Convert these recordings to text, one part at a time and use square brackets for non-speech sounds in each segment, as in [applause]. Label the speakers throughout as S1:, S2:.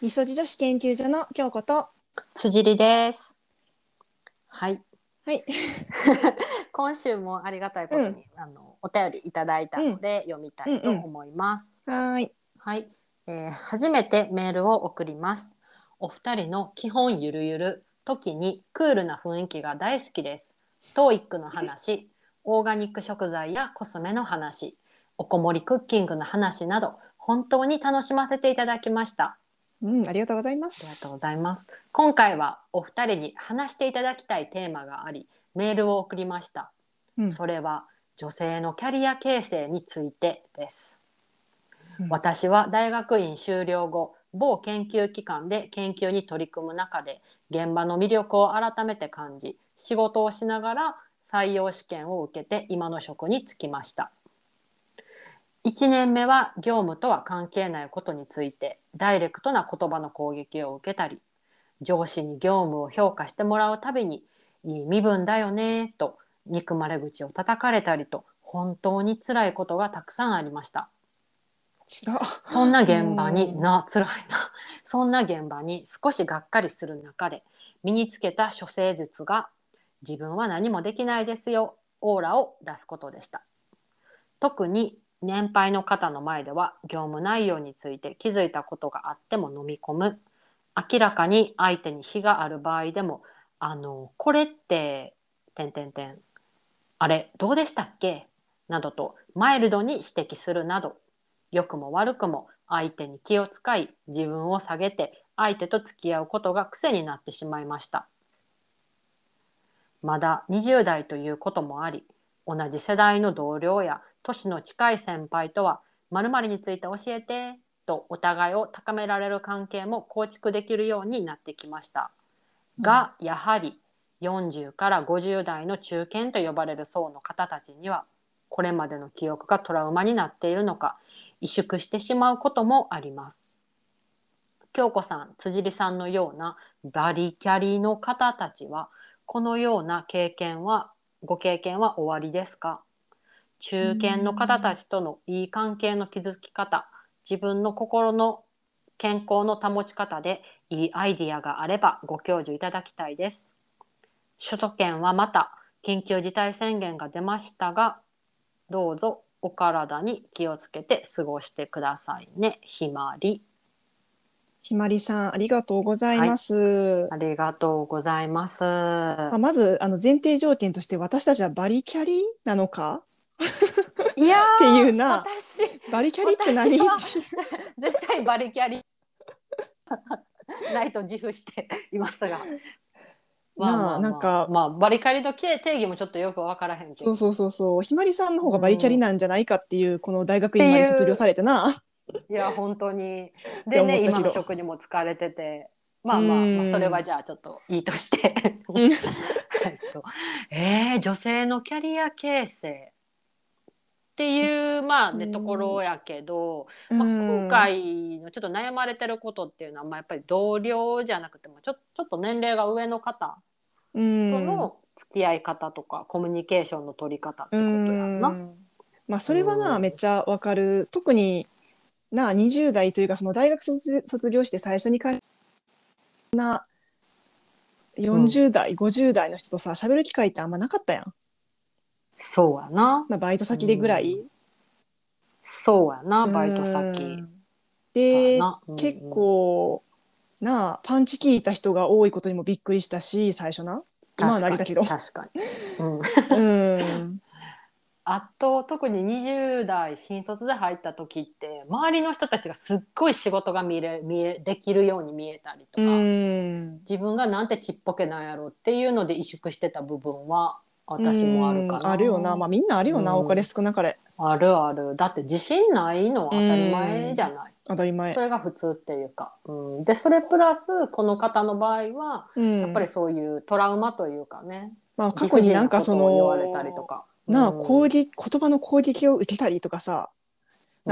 S1: みそじ女子研究所の京子と。
S2: 辻里です。はい。
S1: はい。[laughs]
S2: 今週もありがたいことに、あのお便りいただいたので、読みたいと思います。
S1: はーい。
S2: はい、えー初めてメールを送ります。お二人の基本ゆるゆる時にクールな雰囲気が大好きです。トーイックの話、[laughs] オーガニック食材やコスメの話、おこもりクッキングの話など本当に楽しませていただきました。
S1: うん、ありがとうございま
S2: ありが
S1: す。
S2: とうございます。今回はお二人に話していただきたいテーマがあり、メールを送りました。
S1: うん
S2: それは女性のキャリア形成についてです。
S1: うん
S2: 私は大学院修了後、某研究機関で研究に取り組む中で、現場の魅力を改めて感じ、仕事をしながら採用試験を受けて今の職に就きました。1年目は業務とは関係ないことについてダイレクトな言葉の攻撃を受けたり上司に業務を評価してもらうたびに「いい身分だよね」と憎まれ口を叩かれたりと本当に辛いことがたくさんありました。
S1: つら。
S2: そんな現場に
S1: うん
S2: な辛いなそんな現場に少しがっかりする中で身につけた処世術が自分は何もできないですよオーラを出すことでした特に年配の方の前では業務内容について気づいたことがあっても飲み込む明らかに相手に非がある場合でも「あのこれって点点点あれどうでしたっけ?」などとマイルドに指摘するなど良くも悪くも相手に気を使い自分を下げて相手と付き合うことが癖になってしまいましたまだ20代ということもあり同じ世代の同僚や年の近い先輩とは〇〇について教えてとお互いを高められる関係も構築できるようになってきました。が、やはり40から50代の中堅と呼ばれる層の方たちにはこれまでの記憶がトラウマになっているのか萎縮してしまうこともあります。京子さん、辻里さんのようなバリキャリの方たちはこのような経験はご経験は終わりですか？中堅の方たちとのいい関係の築き方自分の心の健康の保ち方でいいアイディアがあればご教授いただきたいです。首都圏はまた緊急事態宣言が出ましたがどうぞお体に気をつけて過ごしてくださいね。ひまり。
S1: ひまりさん、ありがとうございます。
S2: ありがとうございます。
S1: まあまず、あの前提条件として、私たちはバリキャリなのか？
S2: いや
S1: っていうな。
S2: 私
S1: バリキャリって何？
S2: 私は絶対バリキャリ。ないと自負していますが。
S1: なあなんか
S2: まあバリキャリの定義もちょっとよくわからへん
S1: そうそうそうそう、ひまりさんの方がバリキャリなんじゃないかっていう、この大学院まで卒業されてな。
S2: いや本当に。[laughs]
S1: って
S2: でね今の職にも疲れてて。まあまあ、
S1: うん。
S2: まあ、それはじゃあちょっといいとして。[laughs] [laughs] えー、女性のキャリア形成っていうまあねところやけど、まあ、
S1: うん
S2: 今回のちょっと悩まれてることっていうのは、まあ、やっぱり同僚じゃなくてもちょちょっと年齢が上の方と
S1: うん。
S2: の付き合い方とか、コミュニケーションの取り方ってことやんな。
S1: うん。まあそれはな、
S2: うん。
S1: めっちゃわかる。特にな20代というかその大学卒卒業して最初にかな40代、50代の人とさ喋る機会ってあんまなかったやん、
S2: そうやな。
S1: まあ、バイト先でぐらい？
S2: そうやなバイト
S1: う
S2: 先。
S1: んで、
S2: そうんうん
S1: 結構なあパンチ効いた人が多いことにもびっくりしたし最初な今はけど。
S2: 確かに。うん
S1: うん [laughs]
S2: あと特に20代新卒で入った時って周りの人たちがすっごい仕事が見れ見えできるように見えたりとか、
S1: うん
S2: 自分がなんてちっぽけなんやろっていうので萎縮してた部分は私もあるかな。
S1: うんあるよな。まあみんなあるよな、
S2: うん。
S1: 多かれ少なかれ。
S2: あるある。だって自信ないのは当たり前じゃない、
S1: 当たり前。
S2: そ。れが普通っていうか、うん、でそれプラスこの方の場合は
S1: うん。
S2: やっぱりそういうトラウマというかね、
S1: まあ、過去になんかその
S2: 言われたりとか。
S1: なあ
S2: うん。
S1: 攻撃言葉の攻撃を受けたりとかさ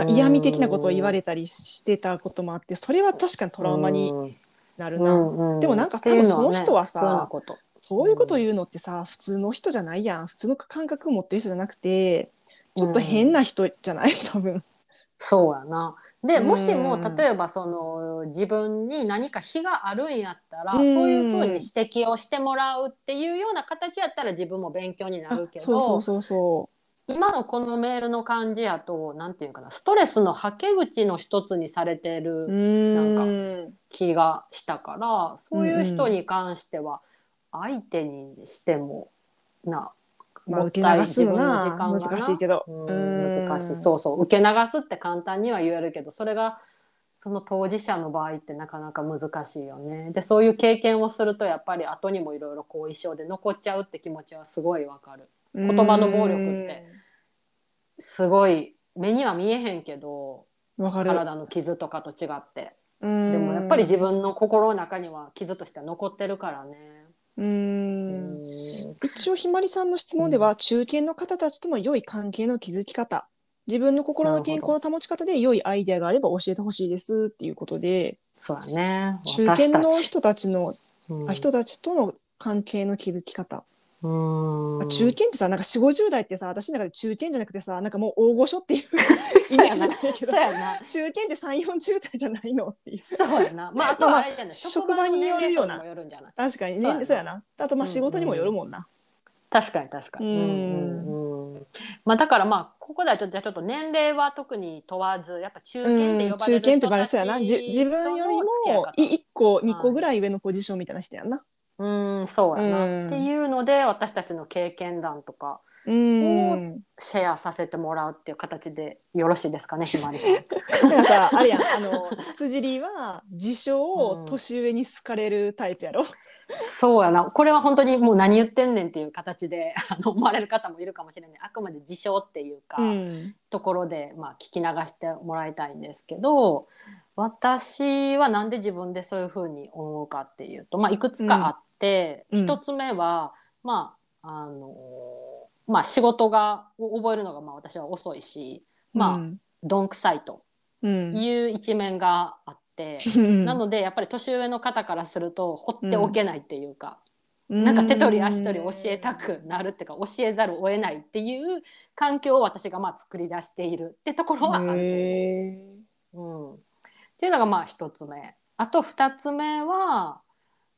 S1: 嫌味的なことを言われたりしてたこともあってそれは確かにトラウマになるな、
S2: うん。
S1: でもなんか多分その人はさそういうことを言うのってさ普通の人じゃないやん普通の感覚を持ってる人じゃなくてちょっと変な人じゃない？多分。
S2: そうやなでもしも
S1: うん
S2: 例えばその自分に何か非があるんやったら、
S1: うん
S2: そういうふうに指摘をしてもらうっていうような形やったら自分も勉強になるけど
S1: そうそうそうそ
S2: 今のこのメールの感じやとなんていうかなストレスのはけ口の一つにされて
S1: う。う
S2: る
S1: ん。
S2: 気がしたから、そういう人に関しては相手にしてもな
S1: まあ
S2: もったい
S1: 受け流すの
S2: がな。
S1: 難しいけど。
S2: 難しい。そうそう。受け流すって簡単には言えるけどそれがその当事者の場合ってなかなか難しいよね。でそういう経験をするとやっぱり後にもいろいろ後遺症で残っちゃうって気持ちはすごいわかる。言葉の暴力って。すごい目には見えへんけど。体の傷とかと違って。
S1: で
S2: でもやっぱり自分の心の中には傷としては残ってるからね。
S1: う。
S2: うん。ん
S1: 一応ひまりさんの質問では、中堅の方たちとの良い関係の築き方。自分の心の健康の保ち方で良いアイデアがあれば教えてほしいですっていうことで。
S2: そうだね。
S1: 中堅の
S2: 私
S1: 人たちの、
S2: うん。
S1: あ人たちとの関係の築き方、
S2: うん。
S1: あ中堅ってさなんか4 5 0代ってさ私の中で中堅じゃなくてさなんかもう大御所っていう [laughs] イメージなんだけど。中堅って3 4 0代じゃないのっていう。
S2: そうやな。まああとはあれじゃない。
S1: 職場によるような。確かに
S2: そうやな。
S1: ねそうやな。あとまあ仕事にもよるもんな、
S2: 確かに確かに。
S1: うん。
S2: うんうんまあだからまあここではちょっとじゃあちょっと年齢は特に問わずやっぱ中堅って呼ばれる
S1: 中堅って
S2: 人たち
S1: バレそうやな。じ自分よりも1個2個ぐらい。上のポジションみたいな人やんな。
S2: うんそうやな、
S1: うん
S2: っていうので私たちの経験談とか
S1: うん。
S2: シェアさせてもらうっていう形でよろしいですかね [laughs] ひまりさん。
S1: だからさあれやん。あの [laughs] 辻りは自称年上に好かれるタイプやろ、
S2: そうやな。これは本当にもう何言ってんねんっていう形で [laughs] あの思われる方もいるかもしれない。あくまで自称っていうか、
S1: うん。
S2: ところで、まあ、聞き流してもらいたいんですけど私はなんで自分でそういうふうに思うかっていうと、まあ、いくつかあって、
S1: うん。
S2: 一つ目は、まああのまあ、仕事がを覚えるのがまあ私は遅いし、まあ
S1: うん。
S2: どんくさいと
S1: うん。
S2: いう一面があって。なのでやっぱり年上の方からすると放っておけないっていうか、なんか手取り足取り教えたくなるっていうか教えざるを得ないっていう環境を私がまあ作り出しているってところはある。うん、っていうのがまあ一つ目。あと二つ目は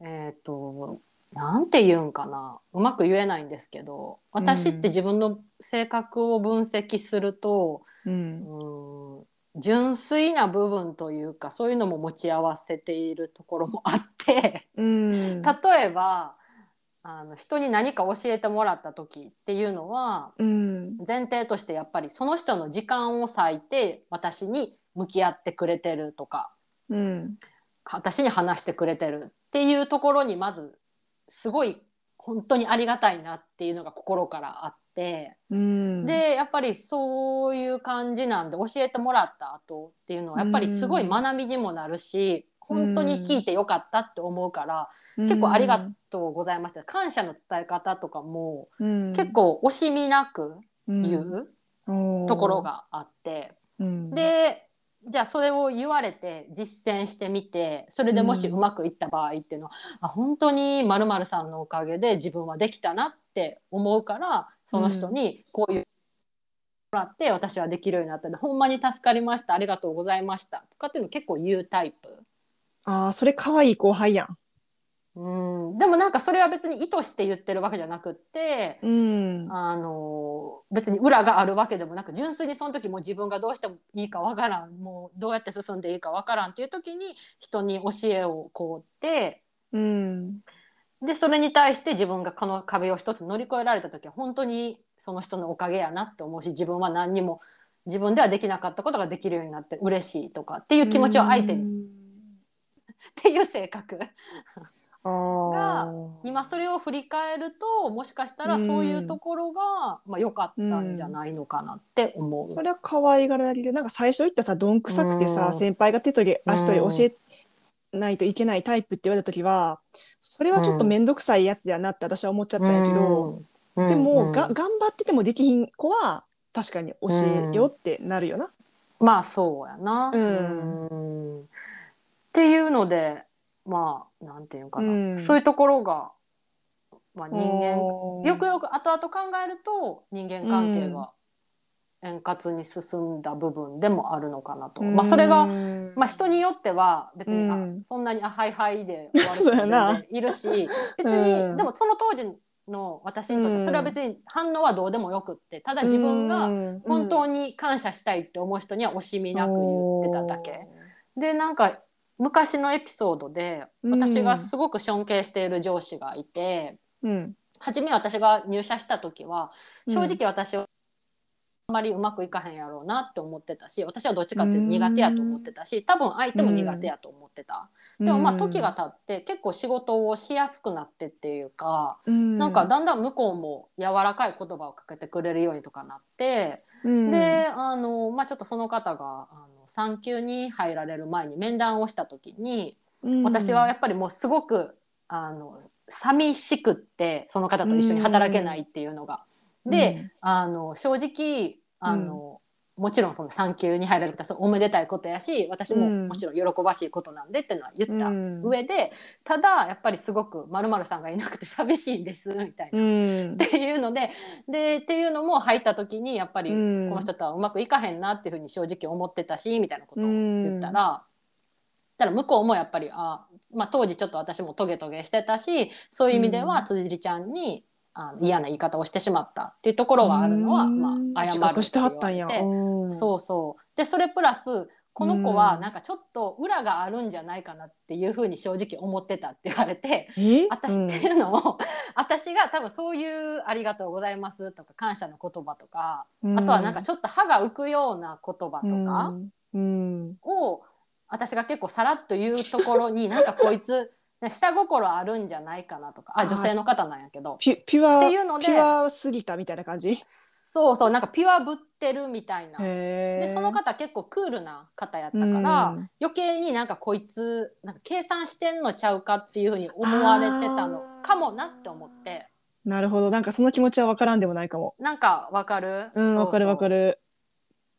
S2: えっ、となんて言うんかな。うまく言えないんですけど私って自分の性格を分析すると、
S1: ーうん。
S2: うん純粋な部分というかそういうのも持ち合わせているところもあって。
S1: うん。
S2: 例えばあの人に何か教えてもらった時っていうのは
S1: うん。
S2: 前提としてやっぱりその人の時間を割いて私に向き合ってくれてるとか
S1: うん。
S2: 私に話してくれてるっていうところにまずすごい本当にありがたいなっていうのが心からあって。
S1: うん。
S2: でやっぱりそういう感じなんで教えてもらった後っていうのはやっぱりすごい学びにもなるし本当に聞いてよかったって思うから結構ありがとうございました。感謝の伝え方とかも
S1: うん。
S2: 結構惜しみなく言う
S1: うん。
S2: ところがあって、
S1: うん。
S2: でじゃあそれを言われて実践してみてそれでもしうまくいった場合っていうのは、あ本当にまるさんのおかげで自分はできたなって思うからその人にこういう。もらって私はできるようになったのでほんまに助かりました。ありがとうございました。とかっていうの結構言うタイプ。
S1: ああそれ可愛い後輩やん
S2: うん、でもなんかそれは別に意図して言ってるわけじゃなくって、
S1: うん。
S2: あの別に裏があるわけでもなく純粋にその時も自分がどうしてもいいかわからんもうどうやって進んでいいかわからんっていう時に人に教えをこうって。
S1: うん。
S2: でそれに対して自分がこの壁を一つ乗り越えられた時は本当にその人のおかげやなって思うし自分は何にも自分ではできなかったことができるようになって嬉しいとかっていう気持ちを相手にっていう性格。[laughs]
S1: が
S2: 今それを振り返るともしかしたらそういうところが、まあ、良かったんじゃないのかなって思う。
S1: それは可愛がられる。なんか最初言ったさどんくさくてさ、
S2: うん。
S1: 先輩が手取り足取り教えないといけないタイプって言われた時はそれはちょっと面倒くさいやつやなって私は思っちゃったんやけど、
S2: うん。
S1: でも、
S2: うん。
S1: が頑張っててもできひん子は確かに教えよってなるよな。
S2: まあそうやな。
S1: うん。
S2: うん。っていうのでまあなんていうかな、
S1: うん。
S2: そういうところが、まあ、人間よくよく後々考えると人間関係が円滑に進んだ部分でもあるのかなと。まあそれがまあ、人によっては別に、
S1: うん。
S2: あそんなに「あはいはい」で終わる人いるし [laughs] 別に、
S1: うん。
S2: でもその当時の私にとってそれは別に反応はどうでもよくってただ自分が本当に感謝したいって思う人には惜しみなく言ってただけ。でなんか昔のエピソードで
S1: うん。
S2: 私がすごく尊敬している上司がいて、
S1: うん。
S2: 初め私が入社した時は
S1: うん。
S2: 正直私はあんまりうまくいかへんやろうなって思ってたし私はどっちかっていうと苦手やと思ってたし多分相手も苦手やと思ってた、でもまあ時が経って結構仕事をしやすくなってっていうか、なんかだんだん向こうも柔らかい言葉をかけてくれるようにとかなって、
S1: うん。
S2: であの、まあ、ちょっとその方があの産休に入られる前に面談をした時に
S1: うん。
S2: 私はやっぱりもうすごくあの寂しくってその方と一緒に働けないっていうのが。で、あの正直あの、もちろんその産休に入られる方はおめでたいことやし私も
S1: うん。
S2: もちろん喜ばしいことなんでっていうのは言った
S1: うん。
S2: 上で、ただやっぱりすごく「まるさんがいなくて寂しいんです」みたいな。
S1: うん。
S2: っていうのででっていうのも入った時にやっぱりこ
S1: うん。
S2: の人とはうまくいかへんなっていうふうに正直思ってたしみたいなことを言ったら。たら向こうもやっぱりあ、まあ、当時ちょっと私もトゲトゲしてたしそういう意味では
S1: うん。
S2: 辻ちゃんにあの嫌な言い方をしてしまったっていうところはあるのは、
S1: うん。
S2: まあ、謝
S1: 自
S2: るって
S1: 覚してはったんや。
S2: そうそう。でそれプラスこの子は
S1: うん
S2: なんかちょっと裏があるんじゃないかなっていうふうに正直思ってたって言われて
S1: え？
S2: 私っていうのを、[laughs] 私が多分そういう「ありがとうございます」とか感謝の言葉とか、あとはなんかちょっと歯が浮くような言葉とか
S1: うん。
S2: を、私が結構さらっと言うところになんかこいつ下心あるんじゃないかなとか。あ
S1: あ
S2: 女性の方なんやけど。
S1: ピュピュア
S2: っていうので。
S1: ピュアすぎたみたいな感じ？
S2: そうそうなんかピュアぶってるみたいな。
S1: へ
S2: でその方結構クールな方やったから、
S1: うん。
S2: 余計になんかこいつなんか計算してんのちゃうかっていうふうに思われてたのかもなって思って。
S1: なるほど。なんかその気持ちは分からんでもないかも。
S2: なんかわかる？
S1: うん分かる分か
S2: る
S1: る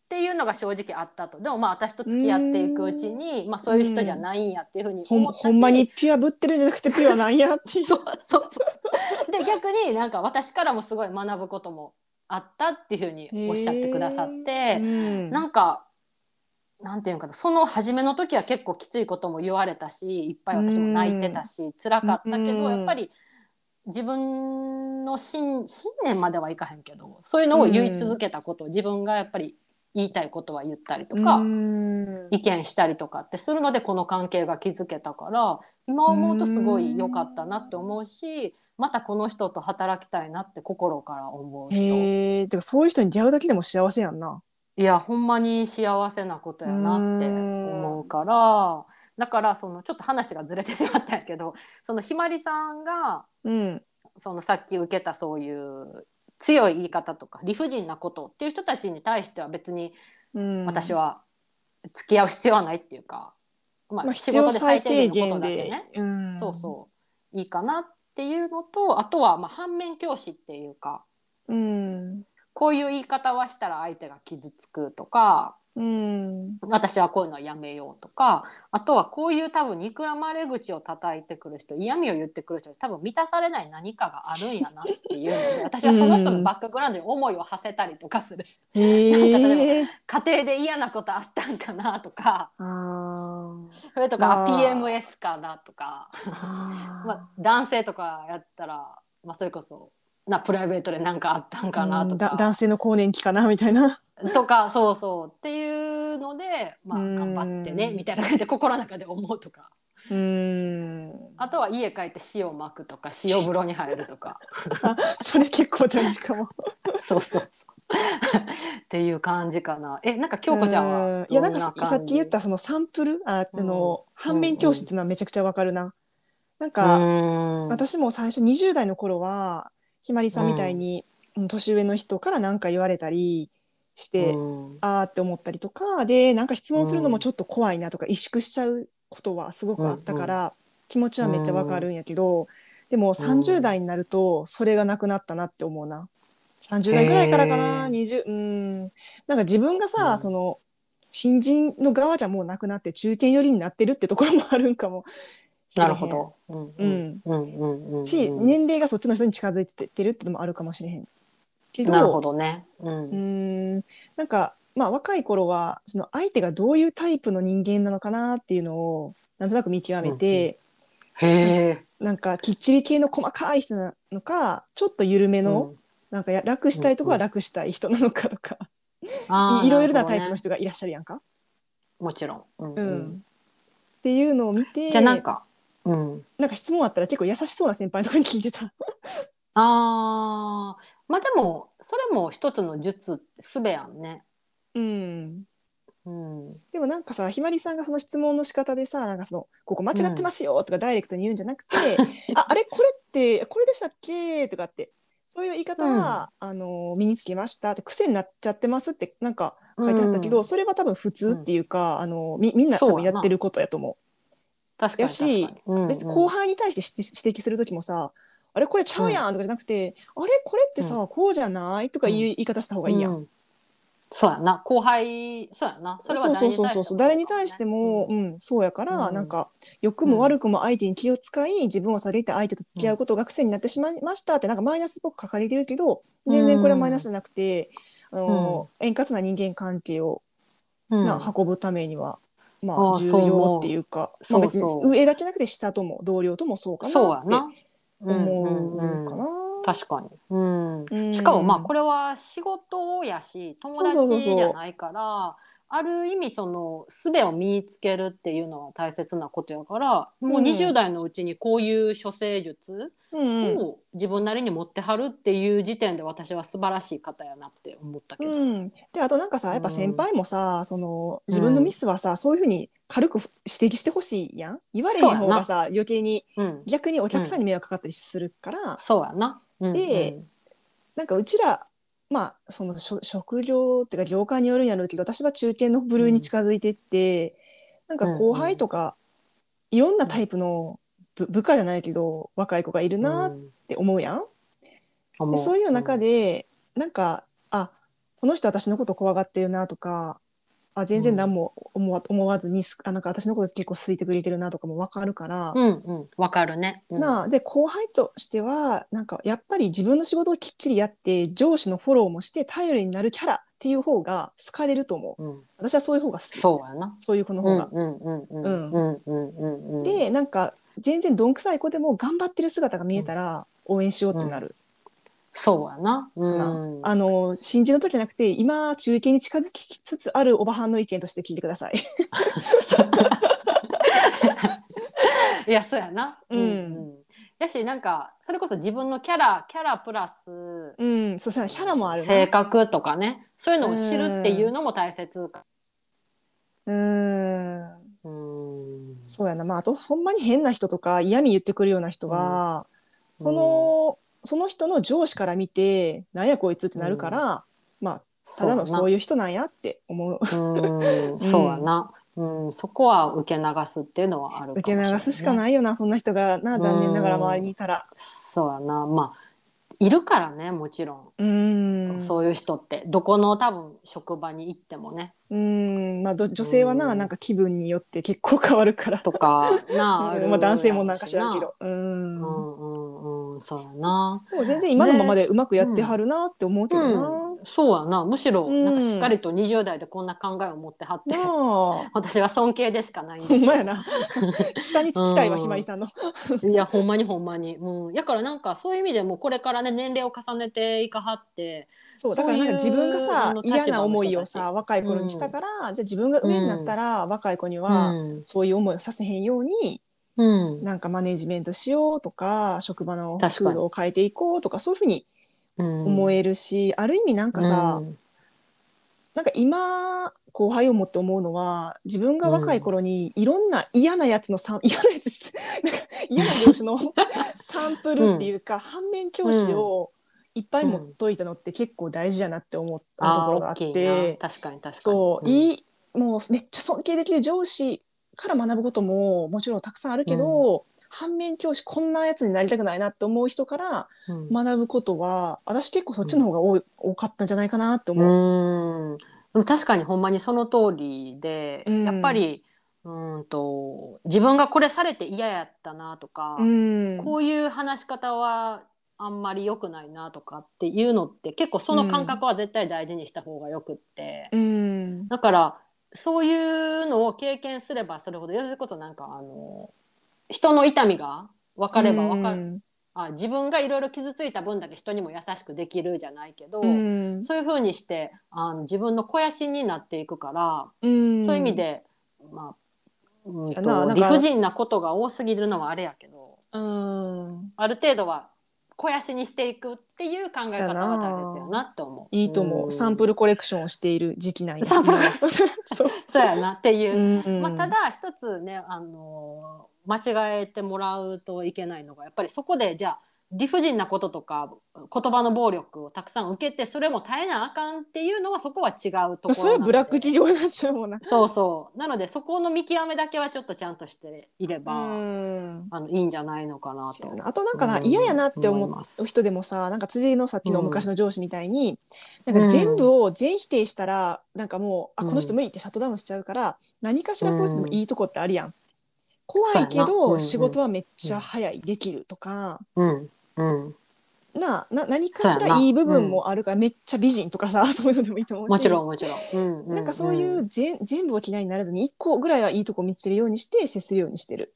S2: っていうのが正直あったと。でもまあ私と付き合っていくうちにまあ、そういう人じゃないんやっていうふうに思ったし
S1: ほんまにピュアぶってるんじゃなくてピュアなんやっていう。
S2: そう [laughs] そうそう。で逆になんか私からもすごい学ぶこともあったっていうふうにおっしゃってくださって、
S1: うん。
S2: なんかなんていうのかなその初めの時は結構きついことも言われたしいっぱい私も泣いてたし、辛かったけど、
S1: うん。
S2: やっぱり自分の信信念まではいかへんけどそういうのを言い続けたこと、自分がやっぱり言いたいことは言ったりとか、
S1: うん。
S2: 意見したりとかってするのでこの関係が築けたから今思うとすごい良かったなって思うしまたこの人と働きたいなって心から思う人。
S1: へえてかそういう人に出会うだけでも幸せやんな。い
S2: やほんまに幸せなことやなって思うからだからそのちょっと話がずれてしまったんやけどそのひまりさんが
S1: うん。
S2: そのさっき受けたそういう強い言い方とか理不尽なことっていう人たちに対しては別に
S1: うん。
S2: 私は付き合う必要はないっていうか、まあ、
S1: まあ
S2: 仕事で最低
S1: 低
S2: 限のことだけね、
S1: うん。
S2: そうそういいかなっていうのとあとはまあ反面教師っていうか
S1: うん。
S2: こういう言い方はしたら相手が傷つくとか
S1: うん。
S2: 私はこういうのはやめようとかあとはこういう多分憎らまれ口を叩いてくる人嫌味を言ってくる人多分満たされない何かがあるんやなっていう [laughs] 私はその人のバックグラウンドに思いを馳せたりとかする。
S1: へえ
S2: 家庭で嫌なことあったんかなとか
S1: あ
S2: それとか PMS かなとか、[laughs] まあ、男性とかやったら、まあ、それこそなプライベートで何かあったんかなとか。
S1: 男性の更年期かなみたいな。
S2: とかそうそう。っていうので、まあ、
S1: うん。
S2: 頑張ってねみたいな感じで心の中で思うとか。
S1: うん。
S2: あとは家帰って塩まくとか塩風呂に入るとか。
S1: あそれ結構大事かも。
S2: そうそうそう。っていう感じかな。えなんか京子ちゃんは
S1: うん。いやなんかさっき言ったそのサンプル？ああの、
S2: うん。
S1: 反面教師っていうのはめちゃくちゃわかるな。なん
S2: う
S1: か、
S2: ん。
S1: 私も最初20代の頃はひまりさんみたいに、うん。年上の人から何か言われたりして、
S2: うん。
S1: あーって思ったりとかでなんか質問するのもちょっと怖いなとか、萎縮しちゃうことはすごくあったから、気持ちはめっちゃわかるんやけど、でも30代になるとそれがなくなったなって思うな。30代ぐらいからかな
S2: へー
S1: 20うん。なんか自分がさ、
S2: うん。
S1: その新人の側じゃもうなくなって中堅寄りになってるってところもあるんかも
S2: なんるほど。うん
S1: うん
S2: うんうんうんうん
S1: し年齢がそっちの人に近づいてってるってのもあるかもしれへん。けど
S2: なるほどね。う。
S1: うんーんなんかまあ若い頃はその相手がどういうタイプの人間なのかなっていうのをなんとなく見極めて、
S2: へえ。
S1: なんかきっちり系の細かい人なのかちょっと緩めの、なんかや楽したいとこは楽したい人なのかとか、いいろいろなタイプの人がいらっしゃるやんか？
S2: もちろん。うん
S1: う
S2: うんん
S1: っていうのを見て
S2: じゃあなんか、うん。
S1: なんか質問あったら結構優しそうな先輩のところに聞いてた。
S2: ああ、まあでも、それも一つの術、すべやんね。
S1: うん
S2: うん。
S1: でもなんかさひまりさんがその質問の仕方でさなんかその「ここ間違ってますよ」とかダイレクトに言うんじゃなくて「[laughs] ああれ？これってこれでしたっけ?」とかってそういう言い方は、あの身につけましたって癖になっちゃってますってなんか書いてあったけど、
S2: うん
S1: それは多分普通っていうか、あのみみんな多分やってることやと思
S2: 確かに
S1: やし
S2: 確かに。うんう
S1: う。
S2: ん
S1: 別に後輩に対して指指摘する時もさ「あれこれちゃうやん」とかじゃなくて「あれこれってさ、こうじゃない?」とかいう言い方した方がいいやん。
S2: うんそうやな。後輩、そうやな。それは
S1: そう
S2: 誰に対しても
S1: そうそうそう誰に対しても、
S2: う
S1: うんんそうやから、
S2: うん
S1: なんか良くも悪くも相手に気を使い、自分をされて相手と付き合うことが癖になってしまいましたってなんかマイナスっぽく書かれてるけど全然これはマイナスじゃなくて、あの円滑な人間関係を、
S2: うん
S1: な運ぶためには。ま
S2: あ
S1: あ重要っていうかまあ、別に上だけじゃなくて下とも同僚ともそうか
S2: そう
S1: なって。思うかな。
S2: 確かに。うん。
S1: うん
S2: しかもまあこれは仕事やし友達じゃないからある意味その術を身につけるっていうのは大切なことやからもう
S1: うん。
S2: 20代のうちにこういう処世術
S1: うんうん。
S2: を自分なりに持ってはるっていう時点で私は素晴らしい方やなって思ったけど。
S1: うん、であとなんかさやっぱ先輩もさ、その自分のミスはさ、そういうふうに軽く指摘してほしいやん。言われへん方がさ余計に
S2: うん、
S1: 逆にお客さんに迷惑かかったりするから、
S2: そうやな。うん。
S1: でなんかうちらまあその職職業っていうか業界によるんやろうけど私は中堅の部類に近づいてって、なんか後輩とか、いろんなタイプの部部下じゃないけど若い子がいる
S2: うん
S1: なっ
S2: うん。
S1: て思うやん。
S2: 思
S1: でそういう中で、なんかあこの人私のこと怖がってるなとかあ全然何も思わ,、思わずにすあなんか私のこと結構好いてくれてるなとかも分かるから、
S2: うんうんわかるね。うん
S1: なあで後輩としてはなんかやっぱり自分の仕事をきっちりやって上司のフォローもして頼りになるキャラっていう方が好かれると思う
S2: うん、
S1: 私はそういう方が好き
S2: そうやな。
S1: そういう子の
S2: うん
S1: 方が。
S2: うんうんうんうんうんうんうん。
S1: でなんか全然どんくさい子でも頑張ってる姿が見えたら応援しようってなる。
S2: そうやな。う。
S1: なんあの新人の時じゃなくて今中堅に近づきつつあるおばはんの意見として聞いてください。[laughs]
S2: いや、そうやな。
S1: うん
S2: やし、なんか、それこそ自分のキャラ、キャラプラス、
S1: うん、そうさキャラもあるな
S2: 性格とかね、そういうのを知るっていうのも大切か。
S1: うーん
S2: うん。
S1: そうやなまああとほんまに変な人とか嫌味言ってくるような人は、
S2: うん
S1: そのその人の上司から見てなんやこいつってなるから、まあただのそう
S2: い
S1: いう人なんやって思う。
S2: う。うん、[laughs] そうやな。うん、そこは受け流すっていうのはあるかも
S1: 受け流すしかないよなそんな人がな残念ながら周りにいたら。
S2: そうやな。まあ、いるからね、もちろん。
S1: うーん
S2: そういう人って、どこの多分職場に行ってもね。
S1: うーんまあど女性はな
S2: うん
S1: なんか気分によって結構変わるから。
S2: とか、な [laughs] あ、
S1: まあ男性もなんか知らんけど。うん
S2: うんうんうん、そうやな。
S1: でも全然今のままでうまくやってはるなって思うけどな。
S2: うん、そうやな。むしろ、
S1: うん
S2: なんかしっかりと20代でこんな考えを持ってはって、
S1: なあ。[laughs]
S2: 私は尊敬でしかないん
S1: ほ
S2: です
S1: んまやな。[laughs] 下につきたいわ、
S2: うん
S1: ひまりさんの。
S2: いや、ほんまにほんまに。うん。やからなんか、そういう意味でも、これからね、年齢を重ねていかはって、
S1: そう、だからなんか自分がさ嫌な思いをさ、若い頃にしたから、じゃあ自分が上になったら、若い子には、
S2: うん
S1: そういう思いをさせへんように、
S2: うん。
S1: なんかマネジメントしようとか、職場の
S2: 確かに
S1: 風土を変えていこうとか、そういうふうに思
S2: え
S1: えるし、ある意味なんかさ、なんか今、後輩を持って思うのは、自分が若い頃にいろんな嫌なやつのサン、[laughs] 嫌なやつ、なんか嫌な業種の [laughs] サンプルっていうか、反面教師をいっぱい持っといたのって結構大事やなって思ったところがあっ
S2: 大きい
S1: て、
S2: な確かに確かに。
S1: そう、
S2: ん
S1: いい、もうめっちゃ尊敬できる上司から学ぶことももちろんたくさんあるけど、反面教師こんなやつになりたくないなって思う人から
S2: うん。
S1: 学ぶことは私結構そっちの方が多い、多かったんじゃないかなって思う。
S2: うん。でも確かにほんまにその通りで、
S1: うん。
S2: やっぱりうんと自分がこれされて嫌やったなとか、
S1: うん。
S2: こういう話し方はあんまり良くないなとかっていうのって結構その感覚は絶対大事にした方がよくって、
S1: うん。
S2: だからそういうのを経験すればそれほどそれこそなんかあの人の痛みが分かれば分かる、あ自分がいろいろ傷ついた分だけ人にも優しくできるじゃないけど、
S1: うん。
S2: そういうふうにしてあの自分の肥やしになっていくから、
S1: うん。
S2: そういう意味で、まあ、うん理不尽なことが多すぎるのはあれやけど
S1: うん。
S2: ある程度は肥やしにしていくっていう考え方は大切やなって思う。
S1: いいと思う、
S2: ん。
S1: サンプルコレクションをしている時期なんや
S2: サンプル。コレク
S1: そう。
S2: そうやなっていう。
S1: うん
S2: まあ、ただ一つね、あの間違えてもらうといけないのがやっぱりそこでじゃあ理不尽なこととか言葉の暴力をたくさん受けてそれも耐えなあかんっていうのはそこは違うところ
S1: それはブラック企業になっちゃうもんな。
S2: そうそう。なのでそこの見極めだけはちょっとちゃんとしていれば、
S1: うん。
S2: あのいいんじゃないのかなと。
S1: あとなんかな
S2: うん。
S1: 嫌やなって思う人でもさなんか辻のさっきの
S2: うん。
S1: 昔の上司みたいに、なんか全部を全否定したらなんかもう、
S2: うん
S1: あこの人無理ってシャットダウンしちゃうから何かしらそうしてもいいとこってあるやん。怖いけど、
S2: うん。
S1: 仕事はめっちゃ早い。できるとか、
S2: うんうん。
S1: なな何かし
S2: そうやな。い
S1: らい部分もあるから、めっちゃ美人とかさ [laughs] そういうのでもいいと思うし。
S2: もちろんもちろん、うんうん、
S1: なんかそういう全全部を嫌いにならずに1個ぐらいはいいとこ見つけるようにして接するようにしてる。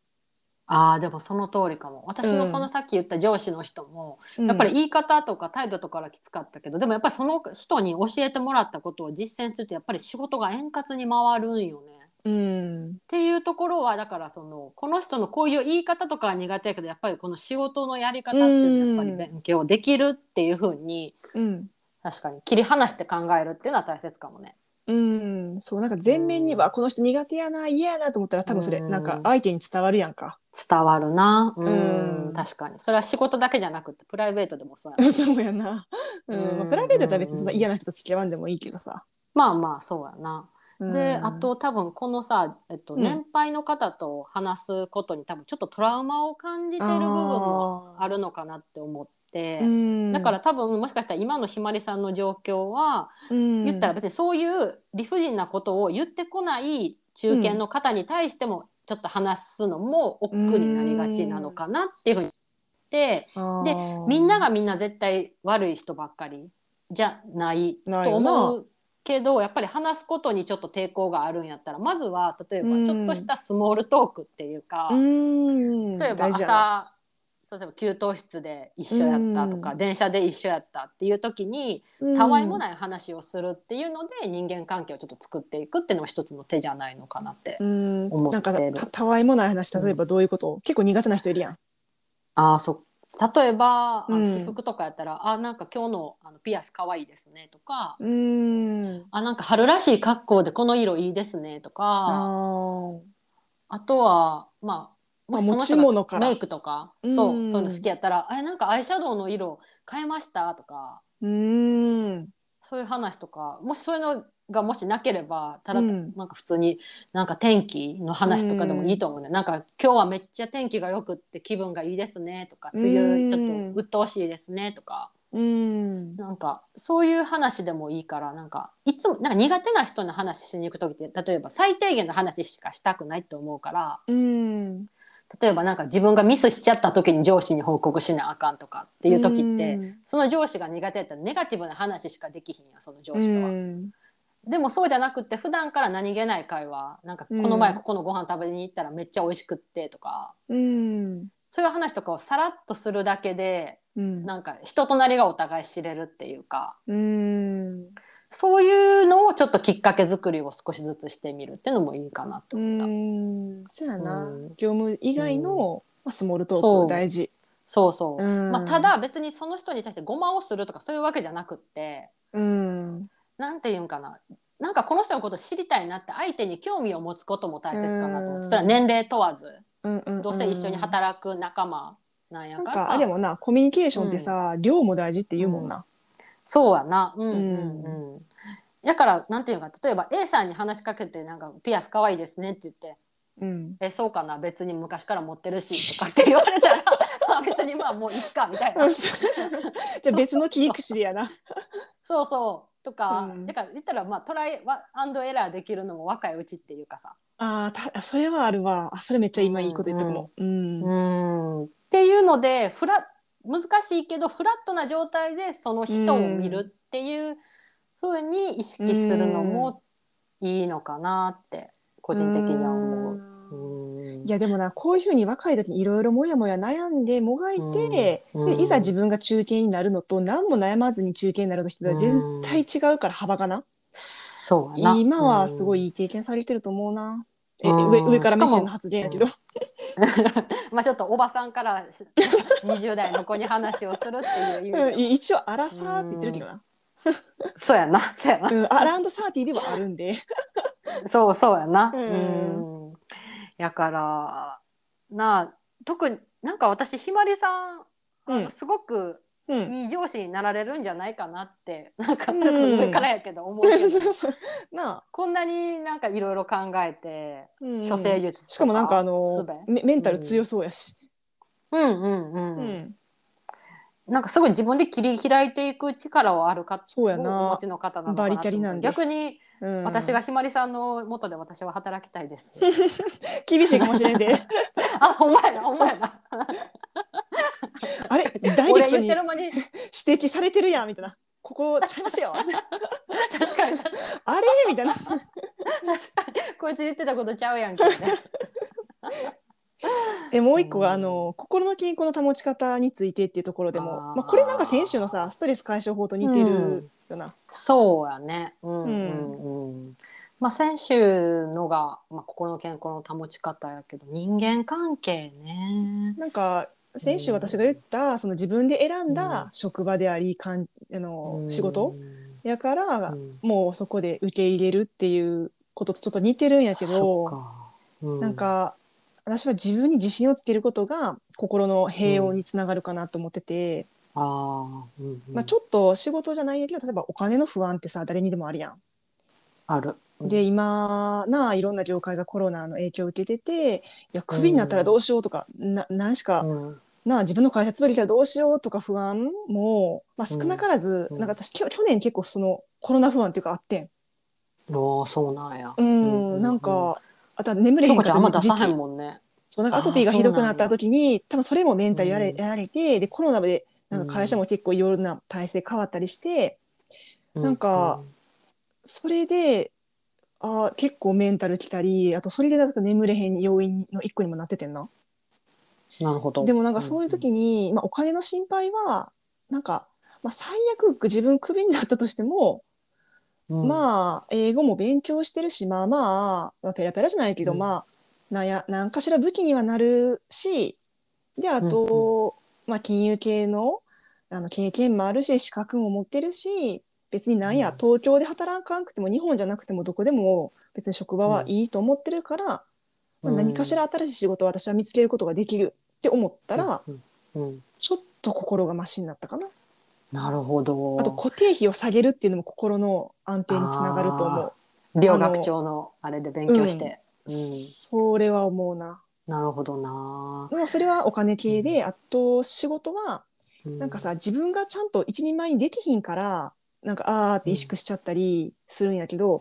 S2: ああでもその通りかも。私
S1: うん
S2: のそのさっき言った上司の人も、
S1: うん。
S2: やっぱり言い方とか態度とかがきつかったけどでもやっぱりその人に教えてもらったことを実践するとやっぱり仕事が円滑に回るんよね。
S1: うん。
S2: っていうところはだからそのこの人のこういう言い方とかは苦手やけどやっぱりこの仕事のやり方っていうのはやっぱり勉強できるっていうふうに
S1: うん。
S2: 確かに切り離して考えるっていうのは大切かもね。
S1: うん、そうなんか全面にはこの人苦手やな嫌やなと思ったら多分それ
S2: うん。
S1: なんか相手に伝わるやんか。
S2: 伝わるな。うん。
S1: うん。
S2: 確かに。それは仕事だけじゃなくてプライベートでもそうやな [laughs]
S1: そうやな。うん。
S2: うん。
S1: まあ、プライベートだったら別にそんな嫌な人と付き合わんでもいいけどさ。
S2: まあまあそうやな。で
S1: うん。
S2: あと多分このさ、えっと、
S1: うん。
S2: 年配の方と話すことに多分ちょっとトラウマを感じてる部分もあるのかなって思って、
S1: うん。
S2: だから多分もしかしたら今のひまりさんの状況は、
S1: うん。
S2: 言ったら別にそういう理不尽なことを言ってこない中堅の方に対してもちょっと話すのも億劫になりがちなのかなっていうふうに思って。でみんながみんな絶対悪い人ばっかりじゃないと思うけどやっぱり話すことにちょっと抵抗があるんやったらまずは例えば
S1: うん。
S2: ちょっとしたスモールトークっていうか、
S1: うん。
S2: 例えば朝例えば給湯室で一緒やったとか、
S1: うん。
S2: 電車で一緒やったっていう時に
S1: うん。
S2: たわいもない話をするっていうので人間関係をちょっと作っていくっていうのも一つの手じゃないのかなって。
S1: うん。
S2: 思ってる。
S1: なんかたたわいもない話例えばどういうこと、結構苦手な人いるやん。
S2: あーそ例えば、あの
S1: うん
S2: 私服とかやったら「あなんか今日のあのピアス可愛いですね」とか
S1: うん。
S2: あなんか春らしい格好でこの色いいですねとか
S1: あ
S2: あとはまあ
S1: まあ
S2: もしその人がメイクとか
S1: うん
S2: そうそういうの好きやったら「えなんかアイシャドウの色変えました?」とか
S1: ーうん。
S2: そういう話とかもしそういうのがもしなければただ、
S1: うん
S2: なんか普通になんか天気の話とかでもいいと思うね、なんか今日はめっちゃ天気がよくって気分がいいですねとか梅雨ちょっと鬱陶しいですねとか。
S1: うん。
S2: なんかそういう話でもいいからなんかいつもなんか苦手な人の話しに行く時って例えば最低限の話しかしたくないって思うから
S1: うん。
S2: 例えばなんか自分がミスしちゃった時に上司に報告しなあかんとかっていう時って、
S1: うん
S2: その上司が苦手やったらネガティブな話しかできひんやその上司とは。
S1: うん
S2: でもそうじゃなくって普段から何気ない会話なんかこの前ここのご飯食べに行ったらめっちゃ美味しくってとか、
S1: うん。
S2: そういう話とかをさらっとするだけで
S1: うん。
S2: なんか人となりがお互い知れるっていうか。
S1: うん。
S2: そういうのをちょっときっかけ作りを少しずつしてみるっていうのもいいかなと
S1: う
S2: 思った。
S1: ん。そうやな
S2: うん。
S1: 業務以外の、まあ、スモールトーク大事。
S2: そうそう。
S1: うん
S2: まあ、ただ別にその人に対してごまをするとかそういうわけじゃなくって、
S1: うん。
S2: なんていうんかな。なんかこの人のこと知りたいなって相手に興味を持つことも大切かなと思っ
S1: うん
S2: て。それは年齢問わず、
S1: うんうん。
S2: どうせ一緒に働く仲間なんや
S1: なん
S2: から。
S1: かあれやもんなコミュニケーションってさ、量も大事って言うもんな。
S2: そうやな。うんうんうん。だからなんていうのか例えば A さんに話しかけてなんかピアス可愛いですねって言って
S1: うん。
S2: えそうかな別に昔から持ってるしとかって言われたら [laughs] まあ別にまあもういっかみたいな
S1: じゃあ別の切り口でやな。[laughs]
S2: そうそうとか、
S1: うん
S2: だから言ったらまあトライアンドエラーできるのも若いうちっていうかさ
S1: あーたそれはあるわ。あそれめっちゃ今いいこと言ったかも。うん。
S2: うんっていうのでフラ難しいけどフラットな状態でその人を見るっていう風に意識するのもいいのかなって個人的には思う。うん。
S1: いやでもなこういうふうに若い時にいろいろもやもや悩んでもがいて、
S2: うん。
S1: でいざ自分が中堅になるのと何も悩まずに中堅になるの人は絶対違うから幅がな、
S2: そうやな。
S1: 今はすごいいい経験されてると思うな、え
S2: うん。
S1: 上上から目線の発言やけど、[laughs]
S2: まあちょっとおばさんから20代の子に話をするっていう
S1: 一応アラサーって言ってるけどな、
S2: そうやなそうやな。
S1: うん、アラウンドサーティーではあるんで。
S2: そうそうやな。
S1: う
S2: うんん。やからなあ特になんか私ひまりさん、
S1: うん。
S2: すごく
S1: うん。
S2: いい上司になられるんじゃないかなって [laughs] なんか
S1: うん
S2: それこそ上からやけど思うけど、[laughs]
S1: なあ、
S2: こんなになんかいろいろ考えて
S1: うん。
S2: 処世術とか
S1: しかもなんかあのメンタル強そうやし、
S2: うんうんうん、
S1: うん
S2: なんかすごい自分で切り開いていく力をあるか
S1: そうやな。
S2: をお持ちの方なの
S1: バリキャリなんで。
S2: 逆に
S1: うん、
S2: 私がひまりさんの元で私は働きたいです。[laughs]
S1: 厳しいかもしれんで。[laughs]
S2: あ、ほんまやな、ほんまやな。
S1: あれダイレ
S2: 俺
S1: クトに指
S2: 言ってる間に、
S1: 摘されてるやんみたいな。ここちゃいますよ。[laughs]
S2: 確かに、
S1: あれ？みたいな。
S2: に、こいつ言ってたことちゃうやんけ、ね。
S1: でもう一個が、
S2: うん。
S1: あの心の健康の保ち方についてっていうところでも。まあ、これなんか先週のさストレス解消法と似てるよな、
S2: そうやね。うん、うん、うん。まあ、先週のが、まあ、心の健康の保ち方やけど、人間関係ね。
S1: なんか先週私が言った、その自分で選んだ職場でありかんあの、仕事やから、
S2: うん。
S1: もうそこで受け入れるっていうこととちょっと似てるんやけど、
S2: か。う
S1: なん、か私は自分に自信をつけることが心の平穏につながるかなと思ってて、
S2: ああ、うんうん。
S1: まあ、ちょっと仕事じゃないけど例えばお金の不安ってさ誰にでもあるやん。
S2: ある。
S1: で今なあいろんな業界がコロナの影響を受けてていやクビになったらどうしようとか、な何しか、
S2: うん、
S1: なあ自分の会社潰れたらどうしようとか不安も、まあ、少なからず、
S2: うん。
S1: なんか私去年結構そのコロナ不安っていうかあってん。
S2: ああ、そうなんや。
S1: うん、なんかあとは眠れへん
S2: とこちゃんあんま出さへ
S1: 時期
S2: んもんね。
S1: そうなんかアトピーがひどくなった時に多分それもメンタルやれ,、
S2: うん
S1: やられてでコロナでなんか会社も結構いろいろな体制変わったりして、なんかそれであー結構メンタルきたりあとそれでなんか眠れへん要因の一個にもなっててんな。
S2: なるほど。
S1: でもなんかそういう時に、まあ、お金の心配はなんか、まあ、最悪自分クビになったとしても、
S2: うん、
S1: まあ英語も勉強してるしまあまあ、まあ、ペラペラじゃないけど、
S2: うん。
S1: まあなんや何かしら武器にはなるしであと、まあ、金融系のあの経験もあるし資格も持ってるし別になんや、
S2: うん。
S1: 東京で働かなくても日本じゃなくてもどこでも別に職場はいいと思ってるから、まあ、何かしら新しい仕事を私は見つけることができるって思ったら、
S2: うん。うん。うん。
S1: ちょっと心がマシになったかな。
S2: なるほど。
S1: あと固定費を下げるっていうのも心の安定につながると思う。
S2: 両学長のあれで勉強して。うん。
S1: それは思うな。
S2: なるほどな。
S1: でもそれはお金系で、あと仕事は
S2: な
S1: なんか、さ自分がちゃんと一人前にできひんからなんかあーって萎縮しちゃったりするんやけど、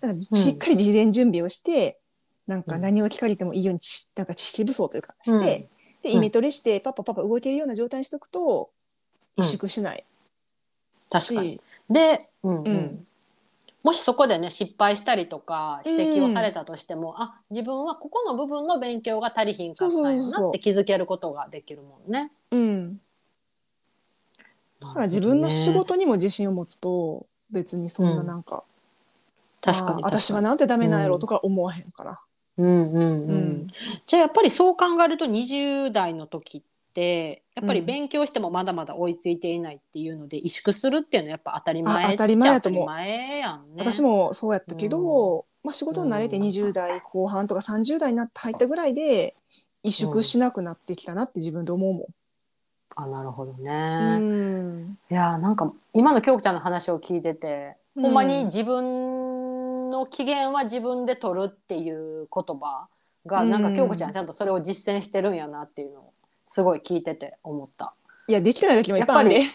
S1: なんかしっかり事前準備をして、なんか何を聞かれてもいいようにしなんか知識武装というかして、でイメトレしてパッパパッパ動けるような状態にしとくと萎縮しない。し、
S2: 確かに。で、うんもしそこでね失敗したりとか指摘をされたとしても、あ自分はここの部分の勉強が足りひんかったんやなって気づけることができるもんね。
S1: うん、だから自分の仕事にも自信を持つと別にそんななんか、あー
S2: 確かに。
S1: 私はなんてダメなんやろとか思わへんかな。
S2: うんうんうん。
S1: うん。
S2: じゃあやっぱりそう考えると20代の時ってやっぱり勉強してもまだまだ追いついていないっていうので萎縮するっていうのはやっぱ当たり前
S1: あ当たり前やと思う。
S2: やんね。
S1: 私もそうやったけど、まあ、仕事に慣れて
S2: うん
S1: 20代後半とか30代になって入ったぐらいで萎縮しなくなってきたなって自分で思うもん。
S2: あなるほど
S1: う
S2: ね。
S1: ん。
S2: いやなんか今の京子ちゃんの話を聞いてて、
S1: うん。
S2: ほんまに自分の機嫌は自分で取るっていう言葉が、
S1: うん
S2: なん。か京子ちゃんちゃんとそれを実践してるんやなっていうのをすごい聞いてて思った。
S1: いやできてない時もいっぱいあるんで
S2: やっ。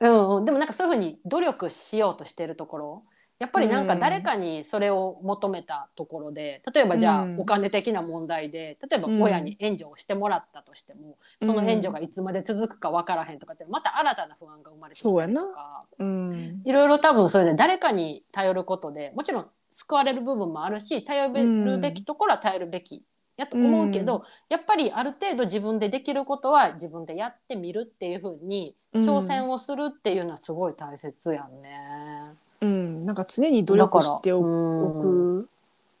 S2: うんうん、でもなんかそういうふうに努力しようとしてるところやっぱりなんか
S1: うん
S2: 誰かにそれを求めたところで例えばじゃあ
S1: うん
S2: お金的な問題で例えば
S1: うん
S2: 親に援助をしてもらったとしても、その援助がいつまで続くか分からへんとかってまた新たな不安が生まれてきたりとか
S1: うん
S2: いろいろ多分それで誰かに頼ることでもちろん救われる部分もあるし頼るべきところは頼るべきやと思うけど、
S1: うん
S2: やっぱりある程度自分でできることは自分でやってみるっていうふうに挑戦をするっていうのはすごい大切やんね。
S1: うん、なんか常に努力しておく。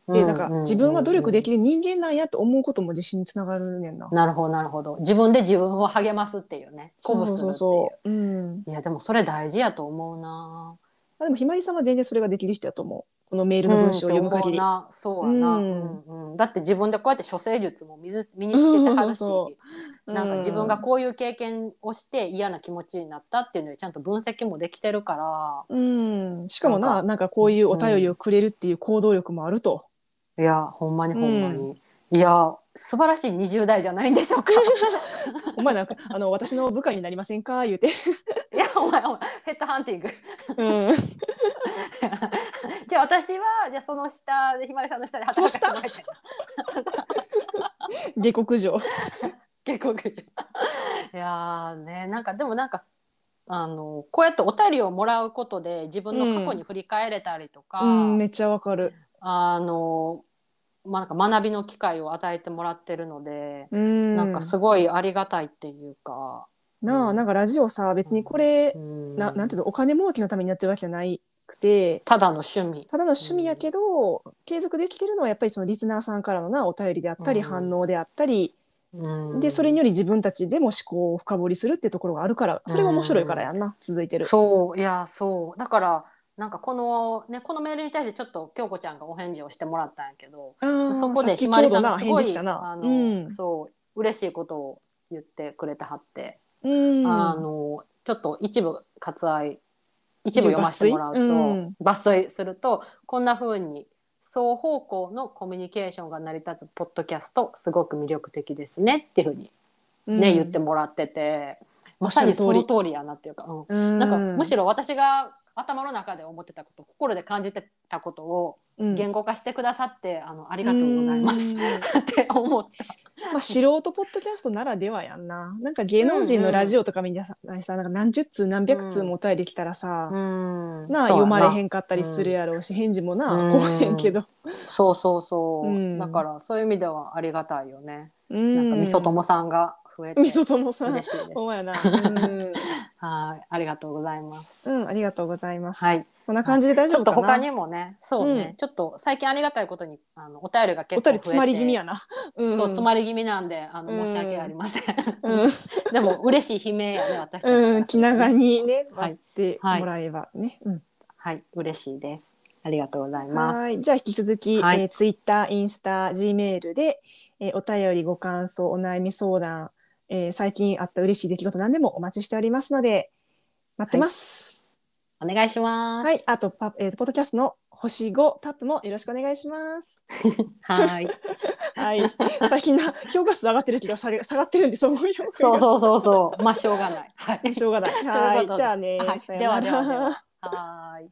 S1: で、なんか自分は努力でき
S2: る。
S1: る人間なんやと思うことも自信につながるねんな。
S2: なるほどなるほど自分で自分を励ますっていうね鼓舞するっていう
S1: そうそう。うん。
S2: いやでもそれ大事やと思うな
S1: あでもひまりさんは全然それができる人やと思う。このメールの文章を読む限り。
S2: そうやな、
S1: う
S2: うんんうん。だって自分でこうやって処世術も身ず身にしててはるし。なんか自分がこういう経験をして嫌な気持ちになったっていうのでちゃんと分析もできてるから。
S1: うん。しかもな、
S2: なんか
S1: こういうお便りをくれるっていう行動力もあると。
S2: いやほんまにほんまに、いや素晴らしい20代じゃないんでしょうか [laughs]
S1: お前なんか、あの、私の部下になりませんか？言うて。
S2: いやお前お前ヘッドハンティング
S1: うん。
S2: じゃあ私はじゃあその下でひまりさんの下で働かせてた
S1: 下克上。
S2: 結構いやーねなんかでもなんかあのこうやってお便りをもらうことで自分の過去に振り返れたりとか、
S1: うん、めっちゃわかる。
S2: あのまあ、なんか学びの機会を与えてもらってるので、
S1: うん。
S2: なんかすごいありがたいっていうか、
S1: なあ、なんかラジオさ、別にこれ
S2: う、ん。
S1: ななんていうの、お金儲けのためにやってるわけじゃないくて、
S2: ただの趣味。
S1: ただの趣味やけど、継続できてるのはやっぱりそのリスナーさんからのなお便りであったり、
S2: うん。
S1: 反応であったり、
S2: うん。
S1: でそれにより自分たちでも思考を深掘りするっていうところがあるからそれが面白いからやんな、続いてる。
S2: そういやそう。だからなんかこのねこのメールに対してちょっと京子ちゃんがお返事をしてもらったんやけどそこでひまりさんがすごい。あの、
S1: うん。
S2: そう嬉しいことを言ってくれてはって、
S1: うん。
S2: あのちょっと一部割愛一部読ませてもらうと
S1: 抜粋？うん。
S2: するとこんな風に双方向のコミュニケーションが成り立つポッドキャストすごく魅力的ですねっていう風にね、言ってもらっててまさにその通りやなっていうか、うん。
S1: うん。
S2: なんかむしろ私が頭の中で思ってたこと心で感じてたことを
S1: うん。
S2: 言語化してくださって、あのありがとうございます。
S1: うん。
S2: って思った。
S1: まあ、素人ポッドキャストならではやんな。なんか芸能人のラジオとかみんなさ、さなんか何十通何百通もお便り来たらさ、
S2: うん。
S1: なあ読まれへ
S2: ん
S1: んかったりするやろうし、返事もな、
S2: うん
S1: 来へんけど。
S2: そうそうそう、
S1: うん。
S2: だからそういう意味ではありがたいよね、
S1: うん。
S2: なんかみそともさんが増えて
S1: みそともさん。ほんまやな。[laughs] うん、
S2: はいありがとうございます、
S1: うん、ありがとうございます。
S2: はい。
S1: こんな感じで大
S2: ちょっ
S1: 丈夫かな？
S2: と他にもねそうね、
S1: うん。
S2: ちょっと最近ありがたいことにあのお便りが
S1: お
S2: 結構増えて
S1: 便り詰まり気味やな。うん、
S2: そう詰まり気味なんであの
S1: うん。
S2: 申し訳ありません、
S1: うん、[laughs]
S2: でも嬉しい悲鳴やね私たち
S1: うん、気長にね、
S2: はい
S1: 待ってもらえばね。うん。
S2: はい。嬉しいです。ありがとうございます。
S1: はい。じゃあ引き続き、
S2: はい。
S1: えー、ツイッター、インスタ、G メールで、えーお便り、ご感想、お悩み相談、えー、最近あった嬉しい出来事何でもお待ちしておりますので、待ってます。
S2: はい、お願いします。
S1: はい、あとパ、えー、ポッドキャストの星5タップもよろしくお願いします。[laughs]
S2: はい。[laughs]
S1: はい。最近な評価数上がってる気がされ下がってるんでそう
S2: そうそうそうそう。まあしょうがない。はい。
S1: しょうがない。はい。[laughs] じゃあね。
S2: はい。ではではでは。はい。